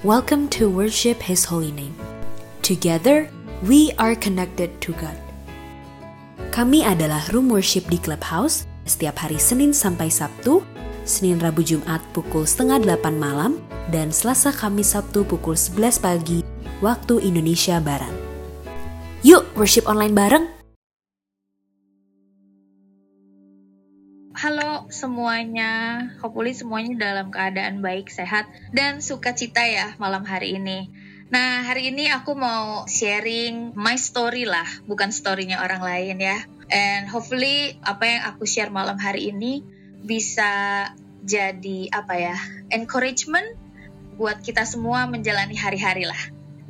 Welcome to worship His holy name. Together, we are connected to God. Kami adalah Room Worship di Clubhouse setiap hari Senin sampai Sabtu, Senin Rabu Jumat pukul setengah delapan malam, dan Selasa Kamis Sabtu pukul 11 pagi waktu Indonesia Barat. Yuk worship online bareng! Semuanya, hopefully semuanya dalam keadaan baik, sehat, dan sukacita ya malam hari ini. Nah, hari ini aku mau sharing my story lah, bukan storynya orang lain ya. And hopefully apa yang aku share malam hari ini bisa jadi apa ya, encouragement buat kita semua menjalani hari-hari lah.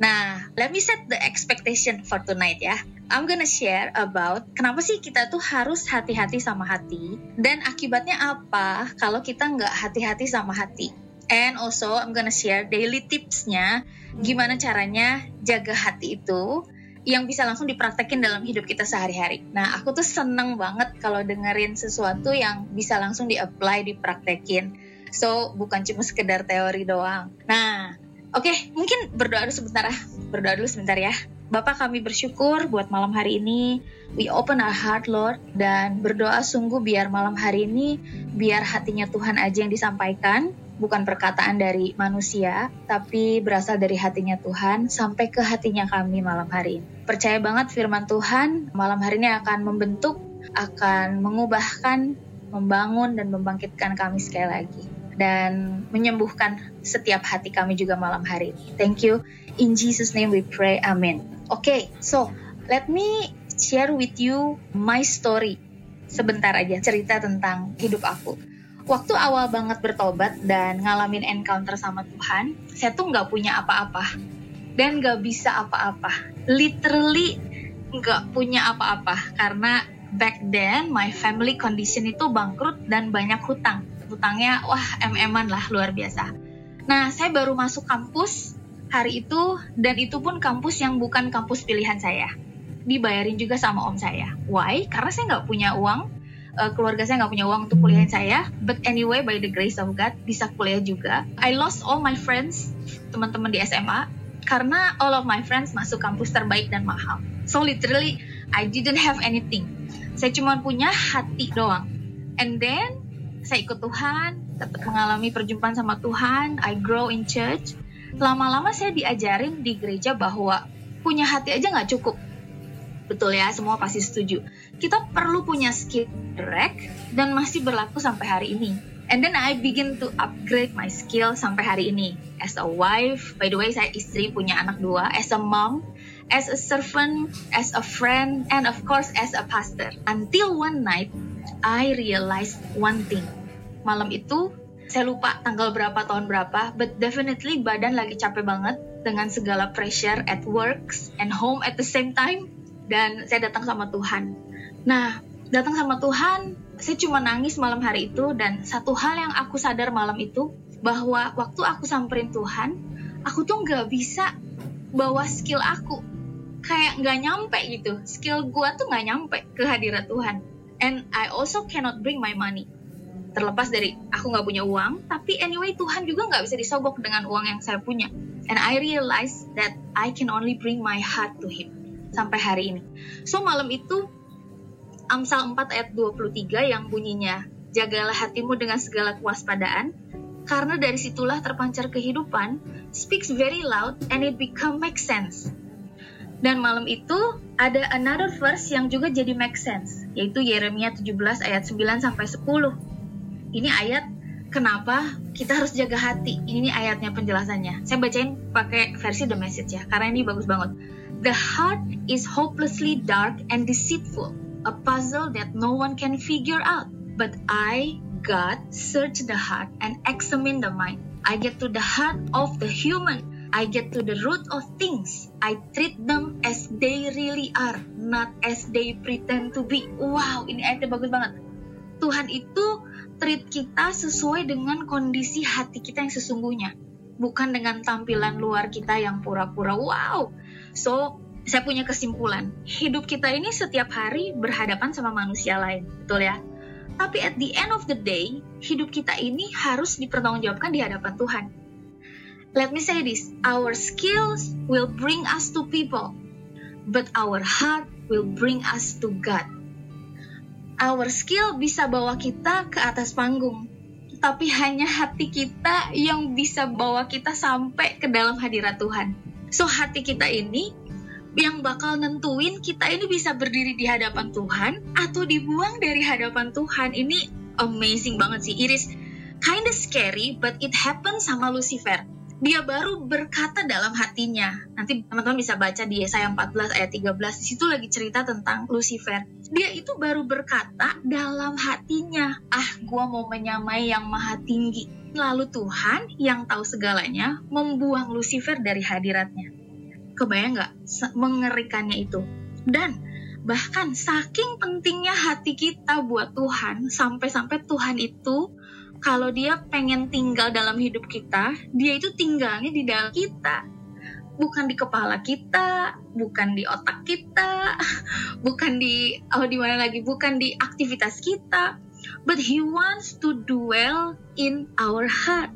Nah, let me set the expectation for tonight ya. I'm gonna share about kenapa sih kita tuh harus hati-hati sama hati dan akibatnya apa kalau kita nggak hati-hati sama hati. And also I'm gonna share daily tipsnya gimana caranya jaga hati itu yang bisa langsung dipraktekin dalam hidup kita sehari-hari. Nah, aku tuh seneng banget kalau dengerin sesuatu yang bisa langsung di-apply, dipraktekin. So, bukan cuma sekedar teori doang. Nah, oke, okay, mungkin berdoa dulu sebentar ya. Berdoa dulu sebentar ya. Bapak kami bersyukur buat malam hari ini. We open our heart Lord dan berdoa sungguh biar malam hari ini biar hatinya Tuhan aja yang disampaikan, bukan perkataan dari manusia, tapi berasal dari hatinya Tuhan sampai ke hatinya kami malam hari ini. Percaya banget firman Tuhan malam hari ini akan membentuk, akan mengubahkan, membangun dan membangkitkan kami sekali lagi dan menyembuhkan setiap hati kami juga malam hari ini. Thank you. In Jesus name we pray. Amin. Oke, okay, so let me share with you my story. Sebentar aja cerita tentang hidup aku. Waktu awal banget bertobat dan ngalamin encounter sama Tuhan, saya tuh nggak punya apa-apa dan nggak bisa apa-apa. Literally nggak punya apa-apa karena back then my family condition itu bangkrut dan banyak hutang. Hutangnya wah em-eman lah luar biasa. Nah, saya baru masuk kampus hari itu dan itu pun kampus yang bukan kampus pilihan saya. Dibayarin juga sama om saya. Why? Karena saya nggak punya uang, uh, keluarga saya nggak punya uang untuk kuliahin saya. But anyway, by the grace of God, bisa kuliah juga. I lost all my friends, teman-teman di SMA, karena all of my friends masuk kampus terbaik dan mahal. So literally, I didn't have anything. Saya cuma punya hati doang. And then, saya ikut Tuhan, tetap mengalami perjumpaan sama Tuhan. I grow in church lama-lama saya diajarin di gereja bahwa punya hati aja nggak cukup. Betul ya, semua pasti setuju. Kita perlu punya skill direct dan masih berlaku sampai hari ini. And then I begin to upgrade my skill sampai hari ini. As a wife, by the way saya istri punya anak dua. As a mom, as a servant, as a friend, and of course as a pastor. Until one night, I realized one thing. Malam itu saya lupa tanggal berapa tahun berapa, but definitely badan lagi capek banget dengan segala pressure at works and home at the same time. Dan saya datang sama Tuhan. Nah, datang sama Tuhan, saya cuma nangis malam hari itu dan satu hal yang aku sadar malam itu bahwa waktu aku samperin Tuhan, aku tuh nggak bisa bawa skill aku kayak nggak nyampe gitu. Skill gua tuh nggak nyampe ke hadirat Tuhan. And I also cannot bring my money. Terlepas dari aku nggak punya uang tapi anyway Tuhan juga nggak bisa disogok dengan uang yang saya punya. And I realize that I can only bring my heart to Him sampai hari ini. So malam itu Amsal 4 ayat 23 yang bunyinya jagalah hatimu dengan segala kewaspadaan. Karena dari situlah terpancar kehidupan speaks very loud and it become make sense dan malam itu ada another verse yang juga jadi make sense yaitu Yeremia 17 ayat 9 sampai 10 ini ayat kenapa kita harus jaga hati. Ini ayatnya penjelasannya. Saya bacain pakai versi The Message ya, karena ini bagus banget. The heart is hopelessly dark and deceitful, a puzzle that no one can figure out. But I, God, search the heart and examine the mind. I get to the heart of the human. I get to the root of things. I treat them as they really are, not as they pretend to be. Wow, ini ayatnya bagus banget. Tuhan itu treat kita sesuai dengan kondisi hati kita yang sesungguhnya, bukan dengan tampilan luar kita yang pura-pura wow. So, saya punya kesimpulan, hidup kita ini setiap hari berhadapan sama manusia lain, betul ya? Tapi at the end of the day, hidup kita ini harus dipertanggungjawabkan di hadapan Tuhan. Let me say this, our skills will bring us to people, but our heart will bring us to God. Our skill bisa bawa kita ke atas panggung, tapi hanya hati kita yang bisa bawa kita sampai ke dalam hadirat Tuhan. So hati kita ini yang bakal nentuin kita ini bisa berdiri di hadapan Tuhan atau dibuang dari hadapan Tuhan. Ini amazing banget sih. Iris kinda scary but it happens sama Lucifer dia baru berkata dalam hatinya. Nanti teman-teman bisa baca di Yesaya 14 ayat 13. Di situ lagi cerita tentang Lucifer. Dia itu baru berkata dalam hatinya, "Ah, gua mau menyamai yang maha tinggi." Lalu Tuhan yang tahu segalanya membuang Lucifer dari hadiratnya. Kebayang nggak mengerikannya itu? Dan bahkan saking pentingnya hati kita buat Tuhan, sampai-sampai Tuhan itu kalau dia pengen tinggal dalam hidup kita, dia itu tinggalnya di dalam kita. Bukan di kepala kita, bukan di otak kita, bukan di oh di mana lagi, bukan di aktivitas kita, but he wants to dwell in our heart.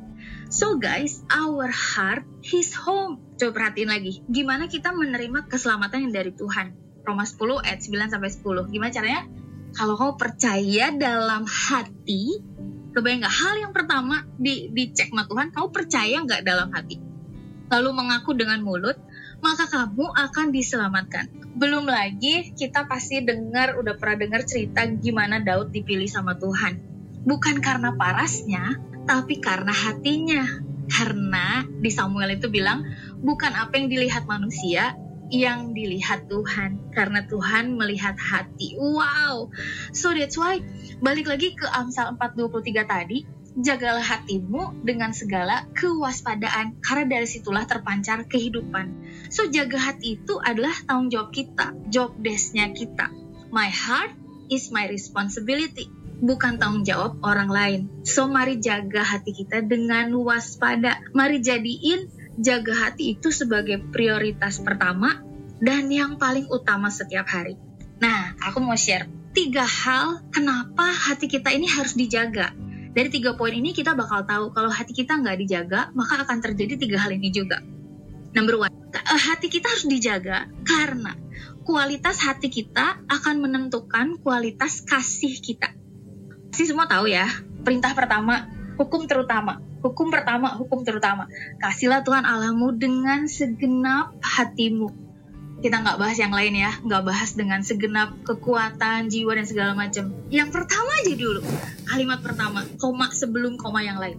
So guys, our heart his home. Coba perhatiin lagi, gimana kita menerima keselamatan yang dari Tuhan. Roma 10 ayat 9 sampai 10. Gimana caranya? Kalau kau percaya dalam hati, kebayang nggak hal yang pertama di dicek sama Tuhan kau percaya nggak dalam hati? Lalu mengaku dengan mulut maka kamu akan diselamatkan. Belum lagi kita pasti dengar udah pernah dengar cerita gimana Daud dipilih sama Tuhan. Bukan karena parasnya tapi karena hatinya. Karena di Samuel itu bilang bukan apa yang dilihat manusia yang dilihat Tuhan karena Tuhan melihat hati. Wow. So that's why balik lagi ke Amsal 4:23 tadi, jagalah hatimu dengan segala kewaspadaan karena dari situlah terpancar kehidupan. So jaga hati itu adalah tanggung jawab kita, job desk-nya kita. My heart is my responsibility bukan tanggung jawab orang lain. So mari jaga hati kita dengan waspada. Mari jadiin jaga hati itu sebagai prioritas pertama dan yang paling utama setiap hari. Nah, aku mau share tiga hal kenapa hati kita ini harus dijaga. Dari tiga poin ini kita bakal tahu kalau hati kita nggak dijaga, maka akan terjadi tiga hal ini juga. Number one, eh, hati kita harus dijaga karena kualitas hati kita akan menentukan kualitas kasih kita. Pasti semua tahu ya, perintah pertama, hukum terutama Hukum pertama, hukum terutama. Kasihlah Tuhan Allahmu dengan segenap hatimu. Kita nggak bahas yang lain ya, nggak bahas dengan segenap kekuatan, jiwa, dan segala macam. Yang pertama aja dulu, kalimat pertama, koma sebelum koma yang lain.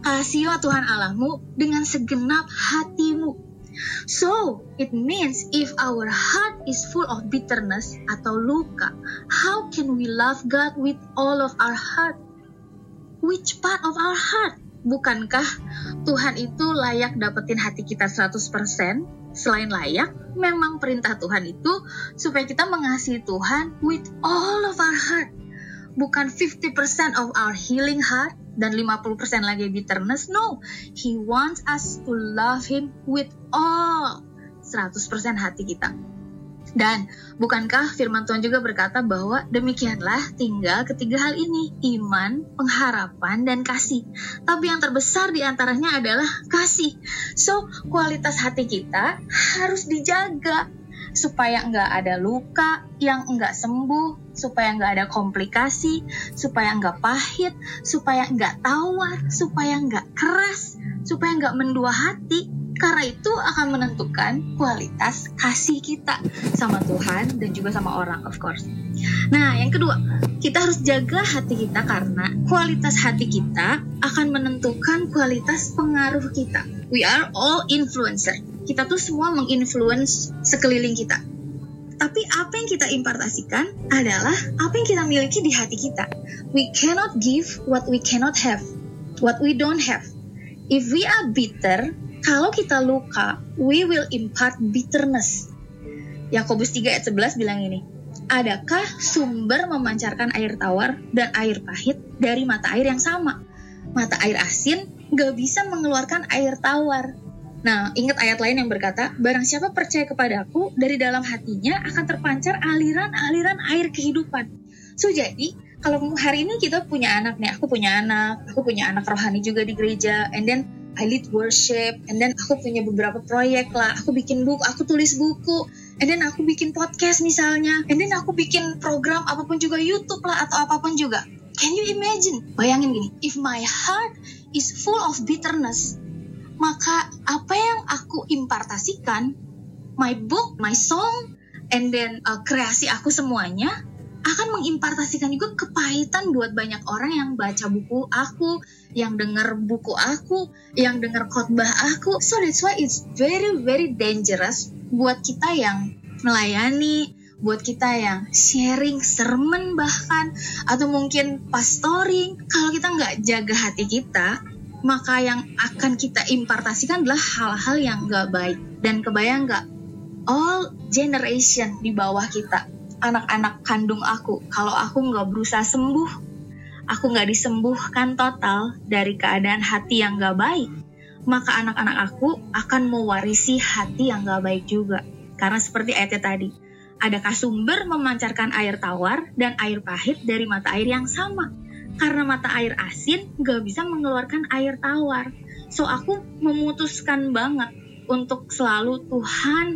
Kasihlah Tuhan Allahmu dengan segenap hatimu. So, it means if our heart is full of bitterness atau luka, how can we love God with all of our heart? Which part of our heart? bukankah Tuhan itu layak dapetin hati kita 100%? Selain layak, memang perintah Tuhan itu supaya kita mengasihi Tuhan with all of our heart. Bukan 50% of our healing heart dan 50% lagi bitterness. No, He wants us to love Him with all 100% hati kita. Dan bukankah firman Tuhan juga berkata bahwa demikianlah tinggal ketiga hal ini, iman, pengharapan, dan kasih. Tapi yang terbesar di antaranya adalah kasih. So, kualitas hati kita harus dijaga supaya nggak ada luka yang nggak sembuh, supaya nggak ada komplikasi, supaya nggak pahit, supaya nggak tawar, supaya nggak keras, supaya nggak mendua hati, karena itu akan menentukan kualitas kasih kita sama Tuhan dan juga sama orang of course. Nah, yang kedua, kita harus jaga hati kita karena kualitas hati kita akan menentukan kualitas pengaruh kita. We are all influencer. Kita tuh semua menginfluence sekeliling kita. Tapi apa yang kita impartasikan adalah apa yang kita miliki di hati kita. We cannot give what we cannot have, what we don't have. If we are bitter, kalau kita luka, we will impart bitterness. Yakobus 3 ayat 11 bilang ini, Adakah sumber memancarkan air tawar dan air pahit dari mata air yang sama? Mata air asin gak bisa mengeluarkan air tawar. Nah, ingat ayat lain yang berkata, Barang siapa percaya kepadaku, dari dalam hatinya akan terpancar aliran-aliran air kehidupan. So, jadi, kalau hari ini kita punya anak nih, aku punya anak, aku punya anak rohani juga di gereja, and then I lead worship, and then aku punya beberapa proyek lah. Aku bikin buku, aku tulis buku, and then aku bikin podcast misalnya, and then aku bikin program apa pun juga YouTube lah atau apa pun juga. Can you imagine? Bayangin gini, if my heart is full of bitterness, maka apa yang aku impartasikan, my book, my song, and then uh, kreasi aku semuanya akan mengimpartasikan juga kepahitan buat banyak orang yang baca buku aku, yang denger buku aku, yang denger khotbah aku. So that's why it's very very dangerous buat kita yang melayani, buat kita yang sharing sermon bahkan atau mungkin pastoring. Kalau kita nggak jaga hati kita, maka yang akan kita impartasikan adalah hal-hal yang nggak baik. Dan kebayang nggak, all generation di bawah kita anak-anak kandung aku. Kalau aku nggak berusaha sembuh aku nggak disembuhkan total dari keadaan hati yang nggak baik maka anak-anak aku akan mewarisi hati yang nggak baik juga. Karena seperti ayatnya tadi adakah sumber memancarkan air tawar dan air pahit dari mata air yang sama? Karena mata air asin nggak bisa mengeluarkan air tawar. So aku memutuskan banget untuk selalu Tuhan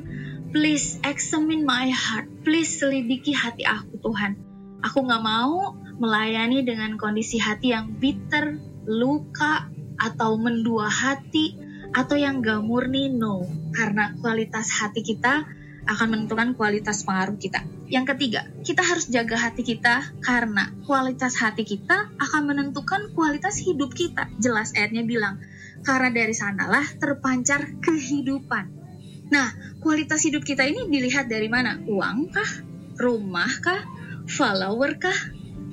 Please examine my heart. Please selidiki hati aku Tuhan. Aku gak mau melayani dengan kondisi hati yang bitter, luka, atau mendua hati, atau yang gak murni, no. Karena kualitas hati kita akan menentukan kualitas pengaruh kita. Yang ketiga, kita harus jaga hati kita karena kualitas hati kita akan menentukan kualitas hidup kita. Jelas ayatnya bilang, karena dari sanalah terpancar kehidupan. Nah, kualitas hidup kita ini dilihat dari mana? Uang kah? Rumah kah? Follower kah?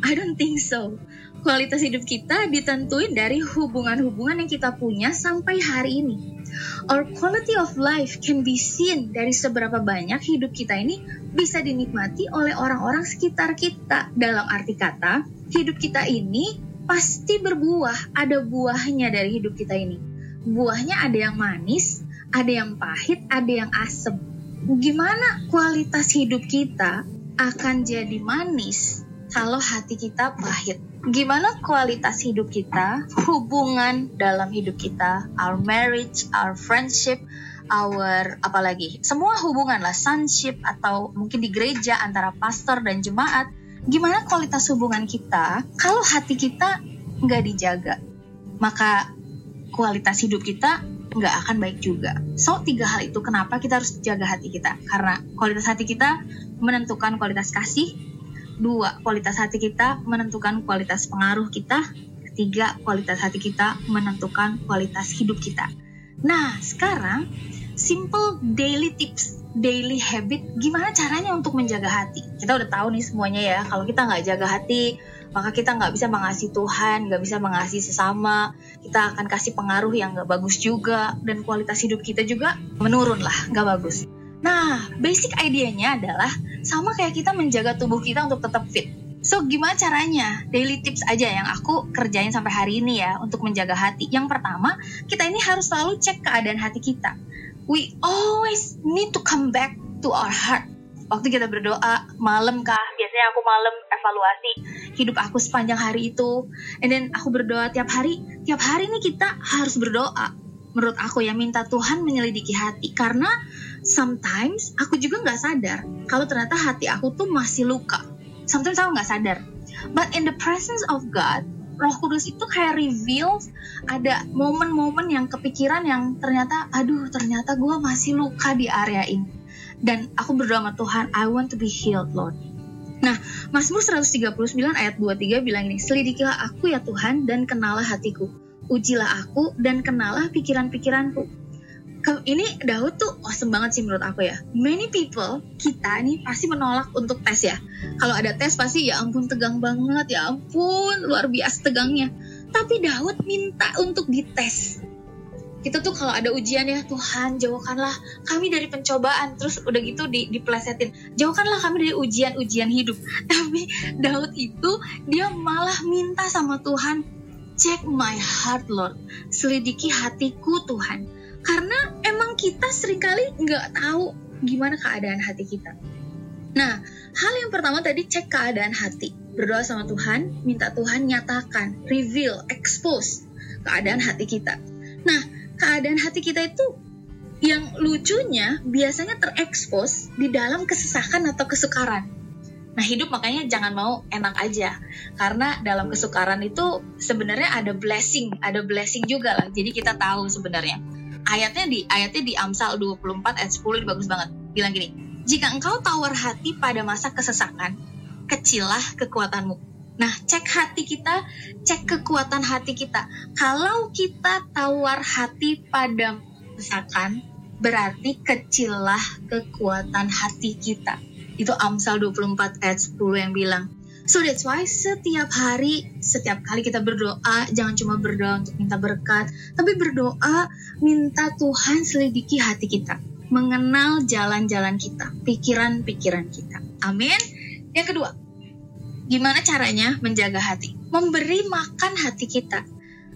I don't think so. Kualitas hidup kita ditentuin dari hubungan-hubungan yang kita punya sampai hari ini. Our quality of life can be seen dari seberapa banyak hidup kita ini bisa dinikmati oleh orang-orang sekitar kita. Dalam arti kata, hidup kita ini pasti berbuah, ada buahnya dari hidup kita ini. Buahnya ada yang manis, ada yang pahit, ada yang asem. Gimana kualitas hidup kita akan jadi manis kalau hati kita pahit? Gimana kualitas hidup kita, hubungan dalam hidup kita, our marriage, our friendship, our apalagi semua hubungan lah sonship atau mungkin di gereja antara pastor dan jemaat gimana kualitas hubungan kita kalau hati kita nggak dijaga maka kualitas hidup kita nggak akan baik juga. So, tiga hal itu kenapa kita harus jaga hati kita. Karena kualitas hati kita menentukan kualitas kasih. Dua, kualitas hati kita menentukan kualitas pengaruh kita. Tiga, kualitas hati kita menentukan kualitas hidup kita. Nah, sekarang simple daily tips, daily habit, gimana caranya untuk menjaga hati? Kita udah tahu nih semuanya ya, kalau kita nggak jaga hati, maka kita nggak bisa mengasihi Tuhan, nggak bisa mengasihi sesama, kita akan kasih pengaruh yang nggak bagus juga, dan kualitas hidup kita juga menurun lah, nggak bagus. Nah, basic idenya adalah sama kayak kita menjaga tubuh kita untuk tetap fit. So, gimana caranya? Daily tips aja yang aku kerjain sampai hari ini ya untuk menjaga hati. Yang pertama, kita ini harus selalu cek keadaan hati kita. We always need to come back to our heart waktu kita berdoa malam kah biasanya aku malam evaluasi hidup aku sepanjang hari itu. And then aku berdoa tiap hari. Tiap hari ini kita harus berdoa. Menurut aku ya minta Tuhan menyelidiki hati. Karena sometimes aku juga nggak sadar kalau ternyata hati aku tuh masih luka. Sometimes aku nggak sadar. But in the presence of God Roh Kudus itu kayak reveals ada momen-momen yang kepikiran yang ternyata aduh ternyata gue masih luka di area ini dan aku berdoa sama Tuhan I want to be healed Lord Nah, Mazmur 139 ayat 23 bilang ini, Selidikilah aku ya Tuhan dan kenalah hatiku. Ujilah aku dan kenalah pikiran-pikiranku. Ini Daud tuh awesome banget sih menurut aku ya. Many people, kita ini pasti menolak untuk tes ya. Kalau ada tes pasti ya ampun tegang banget, ya ampun luar biasa tegangnya. Tapi Daud minta untuk dites kita tuh kalau ada ujian ya Tuhan jauhkanlah kami dari pencobaan. Terus udah gitu di diplesetin. Jauhkanlah kami dari ujian-ujian hidup. Tapi Daud itu dia malah minta sama Tuhan check my heart Lord. Selidiki hatiku Tuhan. Karena emang kita sering kali nggak tahu gimana keadaan hati kita. Nah hal yang pertama tadi cek keadaan hati. Berdoa sama Tuhan minta Tuhan nyatakan reveal expose keadaan hati kita. Nah, keadaan hati kita itu yang lucunya biasanya terekspos di dalam kesesakan atau kesukaran. Nah, hidup makanya jangan mau enak aja. Karena dalam kesukaran itu sebenarnya ada blessing, ada blessing juga lah. Jadi kita tahu sebenarnya. Ayatnya di ayatnya di Amsal 24 ayat 10 ini bagus banget. Bilang gini, "Jika engkau tawar hati pada masa kesesakan, kecillah kekuatanmu." Nah, cek hati kita, cek kekuatan hati kita. Kalau kita tawar hati pada kesesakan, berarti kecillah kekuatan hati kita itu Amsal 24 ayat 10 yang bilang. So that's why setiap hari, setiap kali kita berdoa, jangan cuma berdoa untuk minta berkat, tapi berdoa minta Tuhan selidiki hati kita, mengenal jalan-jalan kita, pikiran-pikiran kita. Amin. Yang kedua, gimana caranya menjaga hati? Memberi makan hati kita.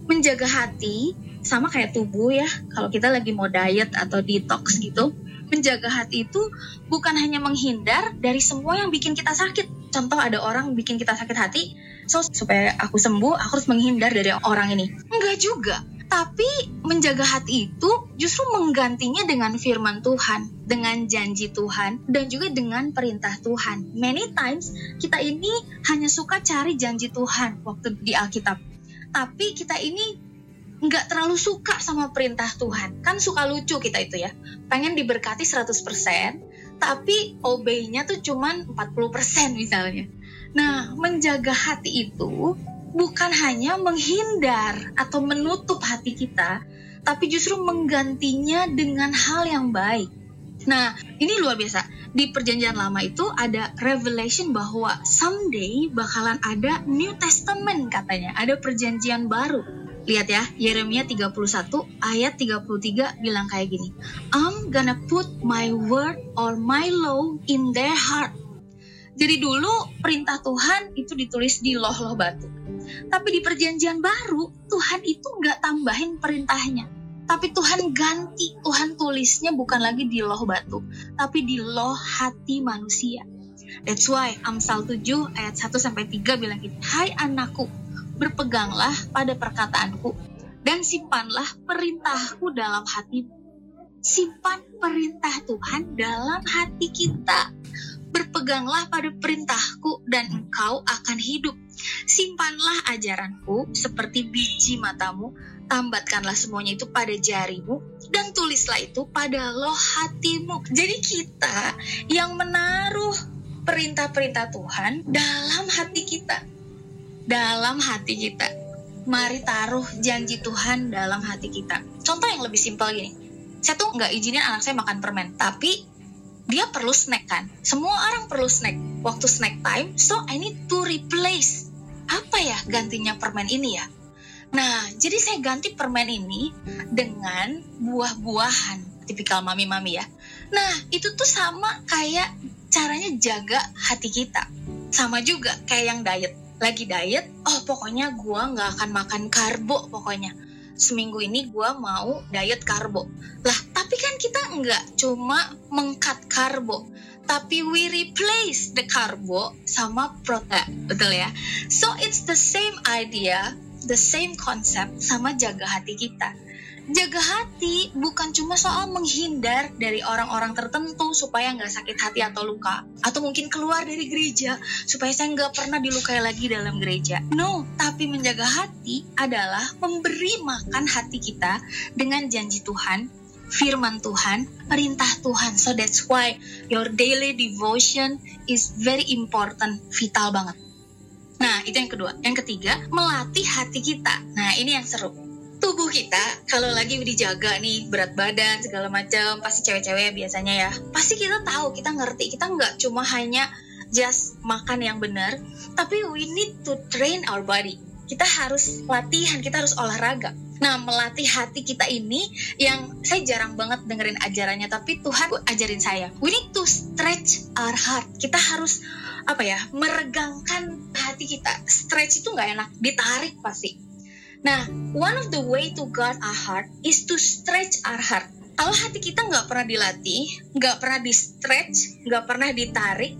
Menjaga hati sama kayak tubuh ya, kalau kita lagi mau diet atau detox gitu, menjaga hati itu bukan hanya menghindar dari semua yang bikin kita sakit. Contoh ada orang bikin kita sakit hati, so supaya aku sembuh, aku harus menghindar dari orang ini. Enggak juga. Tapi menjaga hati itu justru menggantinya dengan firman Tuhan, dengan janji Tuhan, dan juga dengan perintah Tuhan. Many times kita ini hanya suka cari janji Tuhan waktu di Alkitab. Tapi kita ini nggak terlalu suka sama perintah Tuhan. Kan suka lucu kita itu ya. Pengen diberkati 100%, tapi obey-nya tuh cuman 40% misalnya. Nah, menjaga hati itu bukan hanya menghindar atau menutup hati kita, tapi justru menggantinya dengan hal yang baik. Nah, ini luar biasa. Di perjanjian lama itu ada revelation bahwa someday bakalan ada New Testament katanya, ada perjanjian baru Lihat ya, Yeremia 31 ayat 33 bilang kayak gini. I'm gonna put my word or my law in their heart. Jadi dulu perintah Tuhan itu ditulis di loh-loh batu. Tapi di perjanjian baru, Tuhan itu nggak tambahin perintahnya. Tapi Tuhan ganti, Tuhan tulisnya bukan lagi di loh batu, tapi di loh hati manusia. That's why Amsal 7 ayat 1 sampai 3 bilang gini, "Hai anakku, berpeganglah pada perkataanku dan simpanlah perintahku dalam hatimu. Simpan perintah Tuhan dalam hati kita. Berpeganglah pada perintahku dan engkau akan hidup. Simpanlah ajaranku seperti biji matamu, tambatkanlah semuanya itu pada jarimu, dan tulislah itu pada loh hatimu. Jadi kita yang menaruh perintah-perintah Tuhan dalam hati kita dalam hati kita. Mari taruh janji Tuhan dalam hati kita. Contoh yang lebih simpel gini. Saya tuh nggak izinin anak saya makan permen, tapi dia perlu snack kan. Semua orang perlu snack. Waktu snack time, so I need to replace. Apa ya gantinya permen ini ya? Nah, jadi saya ganti permen ini dengan buah-buahan. Tipikal mami-mami ya. Nah, itu tuh sama kayak caranya jaga hati kita. Sama juga kayak yang diet lagi diet oh pokoknya gue nggak akan makan karbo pokoknya seminggu ini gue mau diet karbo lah tapi kan kita nggak cuma mengkat karbo tapi we replace the karbo sama protein betul ya? So it's the same idea the same concept sama jaga hati kita. Jaga hati bukan cuma soal menghindar dari orang-orang tertentu supaya nggak sakit hati atau luka atau mungkin keluar dari gereja supaya saya nggak pernah dilukai lagi dalam gereja. No tapi menjaga hati adalah memberi makan hati kita dengan janji Tuhan firman Tuhan perintah Tuhan. So that's why your daily devotion is very important vital banget. Nah, itu yang kedua. Yang ketiga, melatih hati kita. Nah, ini yang seru. Tubuh kita kalau lagi dijaga nih berat badan segala macam pasti cewek-cewek biasanya ya pasti kita tahu kita ngerti. Kita nggak cuma hanya just makan yang benar tapi we need to train our body. Kita harus latihan kita harus olahraga nah melatih hati kita ini yang saya jarang banget dengerin ajarannya tapi Tuhan ajarin saya we need to stretch our heart kita harus apa ya meregangkan hati kita stretch itu nggak enak ditarik pasti Nah, one of the way to guard our heart is to stretch our heart. Kalau hati kita nggak pernah dilatih, nggak pernah di stretch, nggak pernah ditarik,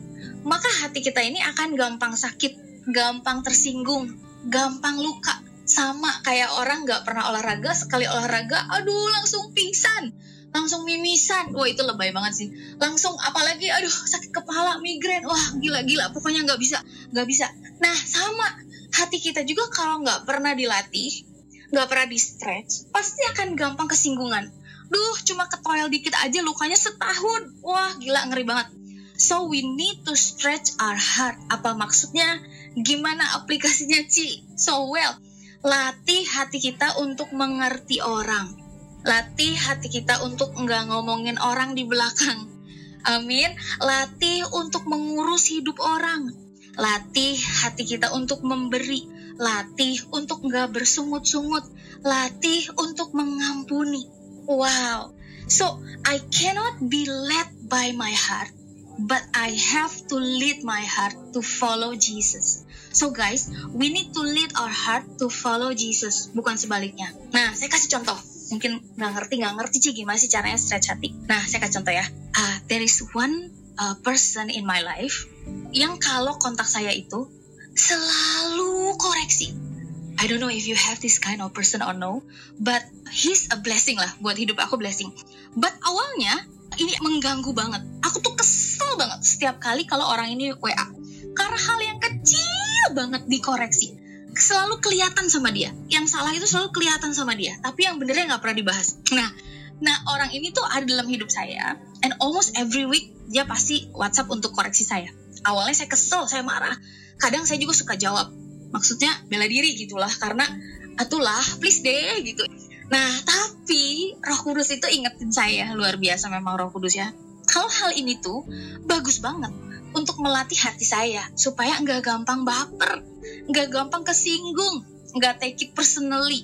maka hati kita ini akan gampang sakit, gampang tersinggung, gampang luka. Sama kayak orang nggak pernah olahraga sekali olahraga aduh langsung pingsan langsung mimisan. Wah itu lebay banget sih. Langsung apalagi aduh sakit kepala migrain. Wah gila gila pokoknya nggak bisa nggak bisa. Nah sama hati kita juga kalau nggak pernah dilatih nggak pernah di stretch pasti akan gampang kesinggungan. Duh cuma ketoel dikit aja lukanya setahun. Wah gila ngeri banget. So we need to stretch our heart. Apa maksudnya? Gimana aplikasinya Ci? So well latih hati kita untuk mengerti orang. Latih hati kita untuk nggak ngomongin orang di belakang. Amin. Latih untuk mengurus hidup orang. Latih hati kita untuk memberi. Latih untuk nggak bersungut-sungut. Latih untuk mengampuni. Wow. So, I cannot be led by my heart, but I have to lead my heart to follow Jesus. So guys, we need to lead our heart to follow Jesus, bukan sebaliknya. Nah, saya kasih contoh. Mungkin nggak ngerti, nggak ngerti sih gimana sih caranya stretch hati. Nah, saya kasih contoh ya. Uh, there is one uh, person in my life yang kalau kontak saya itu selalu koreksi. I don't know if you have this kind of person or no, but he's a blessing lah buat hidup aku blessing. But awalnya ini mengganggu banget. Aku tuh kesel banget setiap kali kalau orang ini WA. Karena hal yang kecil banget dikoreksi. Selalu kelihatan sama dia. Yang salah itu selalu kelihatan sama dia. Tapi yang benernya nggak pernah dibahas. Nah nah orang ini tuh ada dalam hidup saya and almost every week dia pasti WhatsApp untuk koreksi saya. Awalnya saya kesel saya marah. Kadang saya juga suka jawab. Maksudnya bela diri gitulah. Karena atulah please deh gitu. Nah tapi Roh Kudus itu ingetin saya. Luar biasa memang Roh Kudus ya. Kalau hal ini tuh bagus banget untuk melatih hati saya supaya nggak gampang baper, nggak gampang kesinggung, nggak take it personally.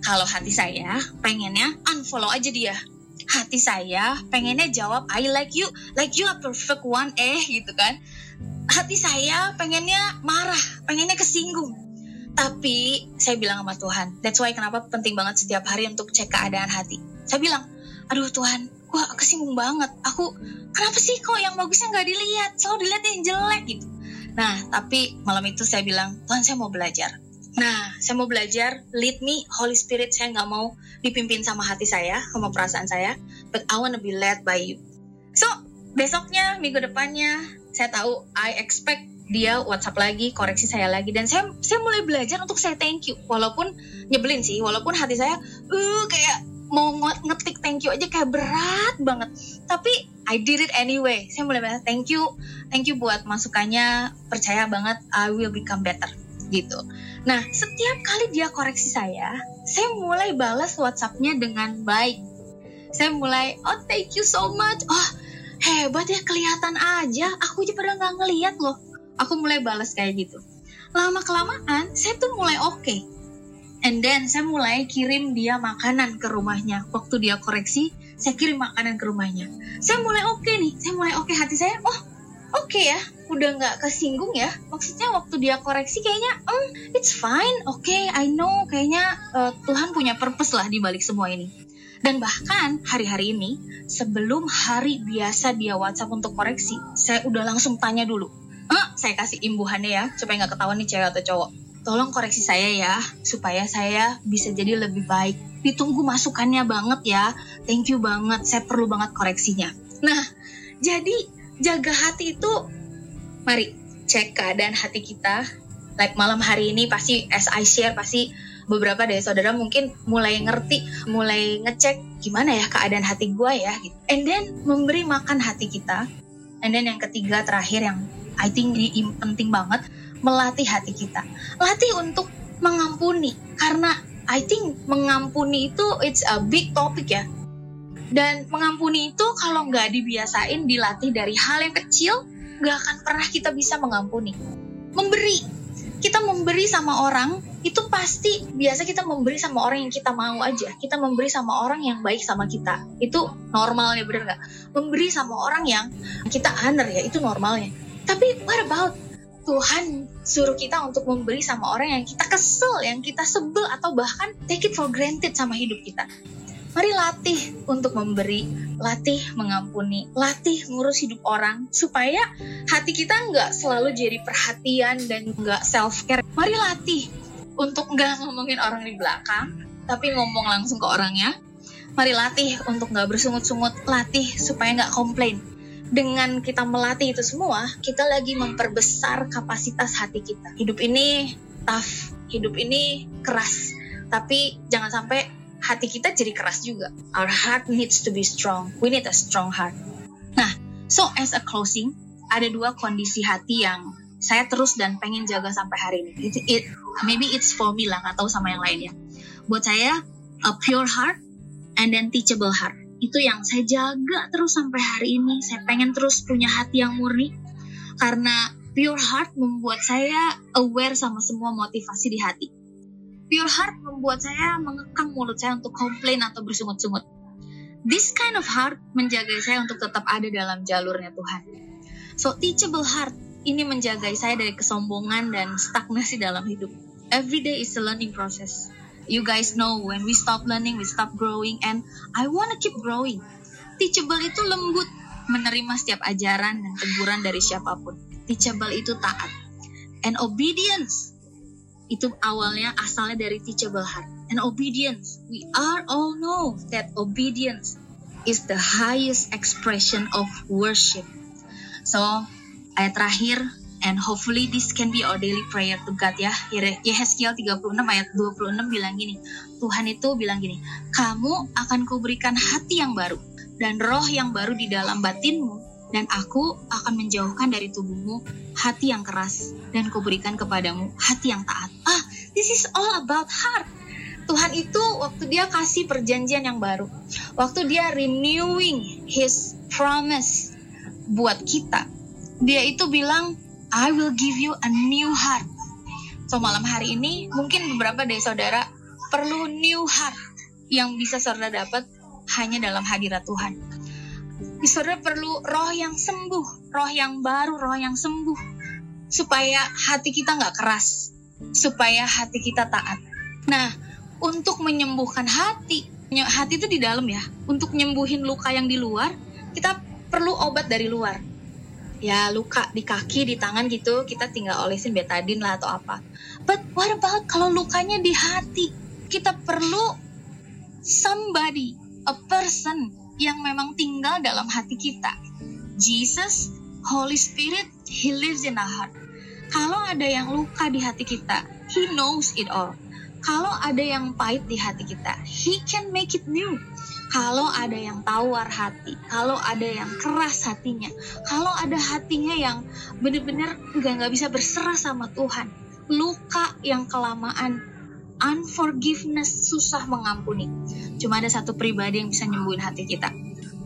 Kalau hati saya pengennya unfollow aja dia. Hati saya pengennya jawab I like you, like you a perfect one eh gitu kan. Hati saya pengennya marah, pengennya kesinggung. Tapi saya bilang sama Tuhan, that's why kenapa penting banget setiap hari untuk cek keadaan hati. Saya bilang, aduh Tuhan, gue kesinggung banget. Aku kenapa sih kok yang bagusnya nggak dilihat? Selalu dilihat yang jelek gitu. Nah tapi malam itu saya bilang Tuhan saya mau belajar. Nah saya mau belajar lead me Holy Spirit saya nggak mau dipimpin sama hati saya sama perasaan saya but I wanna be led by you. So besoknya minggu depannya saya tahu I expect dia WhatsApp lagi, koreksi saya lagi dan saya saya mulai belajar untuk saya thank you. Walaupun nyebelin sih, walaupun hati saya uh kayak mau ngetik thank you aja kayak berat banget. Tapi I did it anyway. Saya mulai bilang thank you. Thank you buat masukannya. Percaya banget I will become better. Gitu. Nah setiap kali dia koreksi saya saya mulai balas WhatsAppnya dengan baik. Saya mulai oh thank you so much. Oh hebat ya kelihatan aja. Aku aja pada nggak ngeliat loh. Aku mulai balas kayak gitu. Lama kelamaan saya tuh mulai oke. okay And then saya mulai kirim dia makanan ke rumahnya. Waktu dia koreksi, saya kirim makanan ke rumahnya. Saya mulai oke okay nih, saya mulai oke okay. hati saya. Oh, oke okay ya, udah nggak kesinggung ya. Maksudnya waktu dia koreksi kayaknya, um, it's fine, oke, okay, I know. Kayaknya uh, Tuhan punya purpose lah di balik semua ini. Dan bahkan hari-hari ini, sebelum hari biasa dia WhatsApp untuk koreksi, saya udah langsung tanya dulu. Eh, saya kasih imbuhannya ya, supaya nggak ketahuan nih cewek atau cowok tolong koreksi saya ya supaya saya bisa jadi lebih baik. Ditunggu masukannya banget ya. Thank you banget saya perlu banget koreksinya. Nah jadi jaga hati itu mari cek keadaan hati kita. Like malam hari ini pasti as I share pasti beberapa dari saudara mungkin mulai ngerti mulai ngecek gimana ya keadaan hati gue ya gitu. And then memberi makan hati kita. And then yang ketiga terakhir yang I think ini penting banget melatih hati kita. Latih untuk mengampuni karena I think mengampuni itu it's a big topic ya. Dan mengampuni itu kalau nggak dibiasain dilatih dari hal yang kecil, nggak akan pernah kita bisa mengampuni. Memberi, kita memberi sama orang itu pasti biasa kita memberi sama orang yang kita mau aja. Kita memberi sama orang yang baik sama kita. Itu normalnya bener nggak? Memberi sama orang yang kita honor ya, itu normalnya. Tapi what about Tuhan suruh kita untuk memberi sama orang yang kita kesel, yang kita sebel atau bahkan take it for granted sama hidup kita. Mari latih untuk memberi, latih mengampuni, latih ngurus hidup orang supaya hati kita nggak selalu jadi perhatian dan nggak self care. Mari latih untuk nggak ngomongin orang di belakang, tapi ngomong langsung ke orangnya. Mari latih untuk nggak bersungut-sungut, latih supaya nggak komplain. Dengan kita melatih itu semua, kita lagi memperbesar kapasitas hati kita. Hidup ini tough, hidup ini keras, tapi jangan sampai hati kita jadi keras juga. Our heart needs to be strong. We need a strong heart. Nah, so as a closing, ada dua kondisi hati yang saya terus dan pengen jaga sampai hari ini. It, it maybe it's for me lah, atau sama yang lainnya. Buat saya a pure heart and then teachable heart. Itu yang saya jaga terus sampai hari ini. Saya pengen terus punya hati yang murni karena pure heart membuat saya aware sama semua motivasi di hati. Pure heart membuat saya mengekang mulut saya untuk komplain atau bersungut-sungut. This kind of heart menjaga saya untuk tetap ada dalam jalurnya Tuhan. So teachable heart ini menjaga saya dari kesombongan dan stagnasi dalam hidup. Every day is a learning process. You guys know when we stop learning, we stop growing, and I wanna keep growing. Teachable itu lembut, menerima setiap ajaran dan teguran dari siapa pun. Teachable itu taat. And obedience itu awalnya asalnya dari teachable heart. And obedience, we are all know that obedience is the highest expression of worship. So, ayat terakhir and hopefully this can be our daily prayer to God ya. Yehezkiel 36 ayat 26 bilang gini, Tuhan itu bilang gini, kamu akan kuberikan hati yang baru dan roh yang baru di dalam batinmu dan aku akan menjauhkan dari tubuhmu hati yang keras dan kuberikan kepadamu hati yang taat. Ah, this is all about heart. Tuhan itu waktu dia kasih perjanjian yang baru, waktu dia renewing his promise buat kita, dia itu bilang, I will give you a new heart. So malam hari ini mungkin beberapa dari saudara perlu new heart yang bisa saudara dapat hanya dalam hadirat Tuhan. Saudara perlu roh yang sembuh, roh yang baru, roh yang sembuh. Supaya hati kita nggak keras, supaya hati kita taat. Nah, untuk menyembuhkan hati, hati itu di dalam ya. Untuk nyembuhin luka yang di luar, kita perlu obat dari luar ya luka di kaki di tangan gitu kita tinggal olesin betadine lah atau apa. But what about kalau lukanya di hati? Kita perlu somebody a person yang memang tinggal dalam hati kita. Jesus Holy Spirit He lives in our heart. Kalau ada yang luka di hati kita He knows it all kalau ada yang pahit di hati kita He can make it new kalau ada yang tawar hati, kalau ada yang keras hatinya, kalau ada hatinya yang benar-benar nggak nggak bisa berserah sama Tuhan, luka yang kelamaan, unforgiveness susah mengampuni. Cuma ada satu pribadi yang bisa nyembuhin hati kita,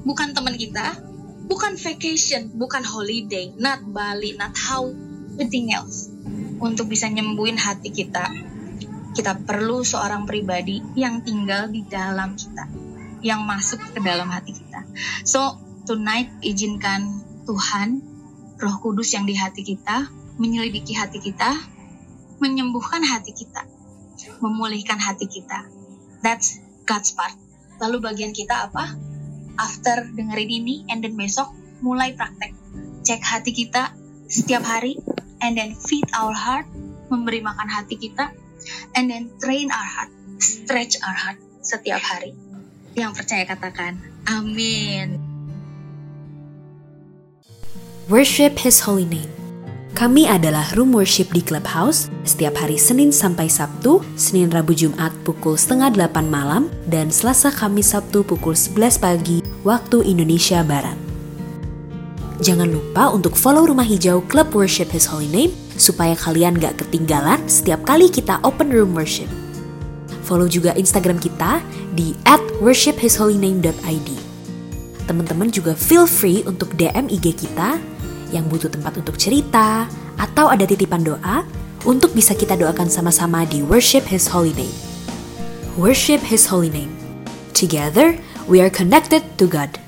bukan teman kita, bukan vacation, bukan holiday, not Bali, not how anything else. Untuk bisa nyembuhin hati kita, kita perlu seorang pribadi yang tinggal di dalam kita yang masuk ke dalam hati kita. So, tonight izinkan Tuhan, Roh Kudus yang di hati kita, menyelidiki hati kita, menyembuhkan hati kita, memulihkan hati kita. That's God's part. Lalu bagian kita apa? After dengerin ini, and then besok mulai praktek. Cek hati kita setiap hari, and then feed our heart, memberi makan hati kita, and then train our heart, stretch our heart setiap hari. Yang percaya katakan, amin. Worship His Holy Name. Kami adalah room worship di Clubhouse setiap hari Senin sampai Sabtu, Senin Rabu Jumat pukul setengah delapan malam, dan Selasa Kamis Sabtu pukul 11 pagi waktu Indonesia Barat. Jangan lupa untuk follow Rumah Hijau Club Worship His Holy Name supaya kalian gak ketinggalan setiap kali kita open room worship. Follow juga Instagram kita di @worshiphisholyname.id. Teman-teman juga feel free untuk DM IG kita yang butuh tempat untuk cerita atau ada titipan doa untuk bisa kita doakan sama-sama di Worship His Holy Name. Worship His Holy Name. Together, we are connected to God.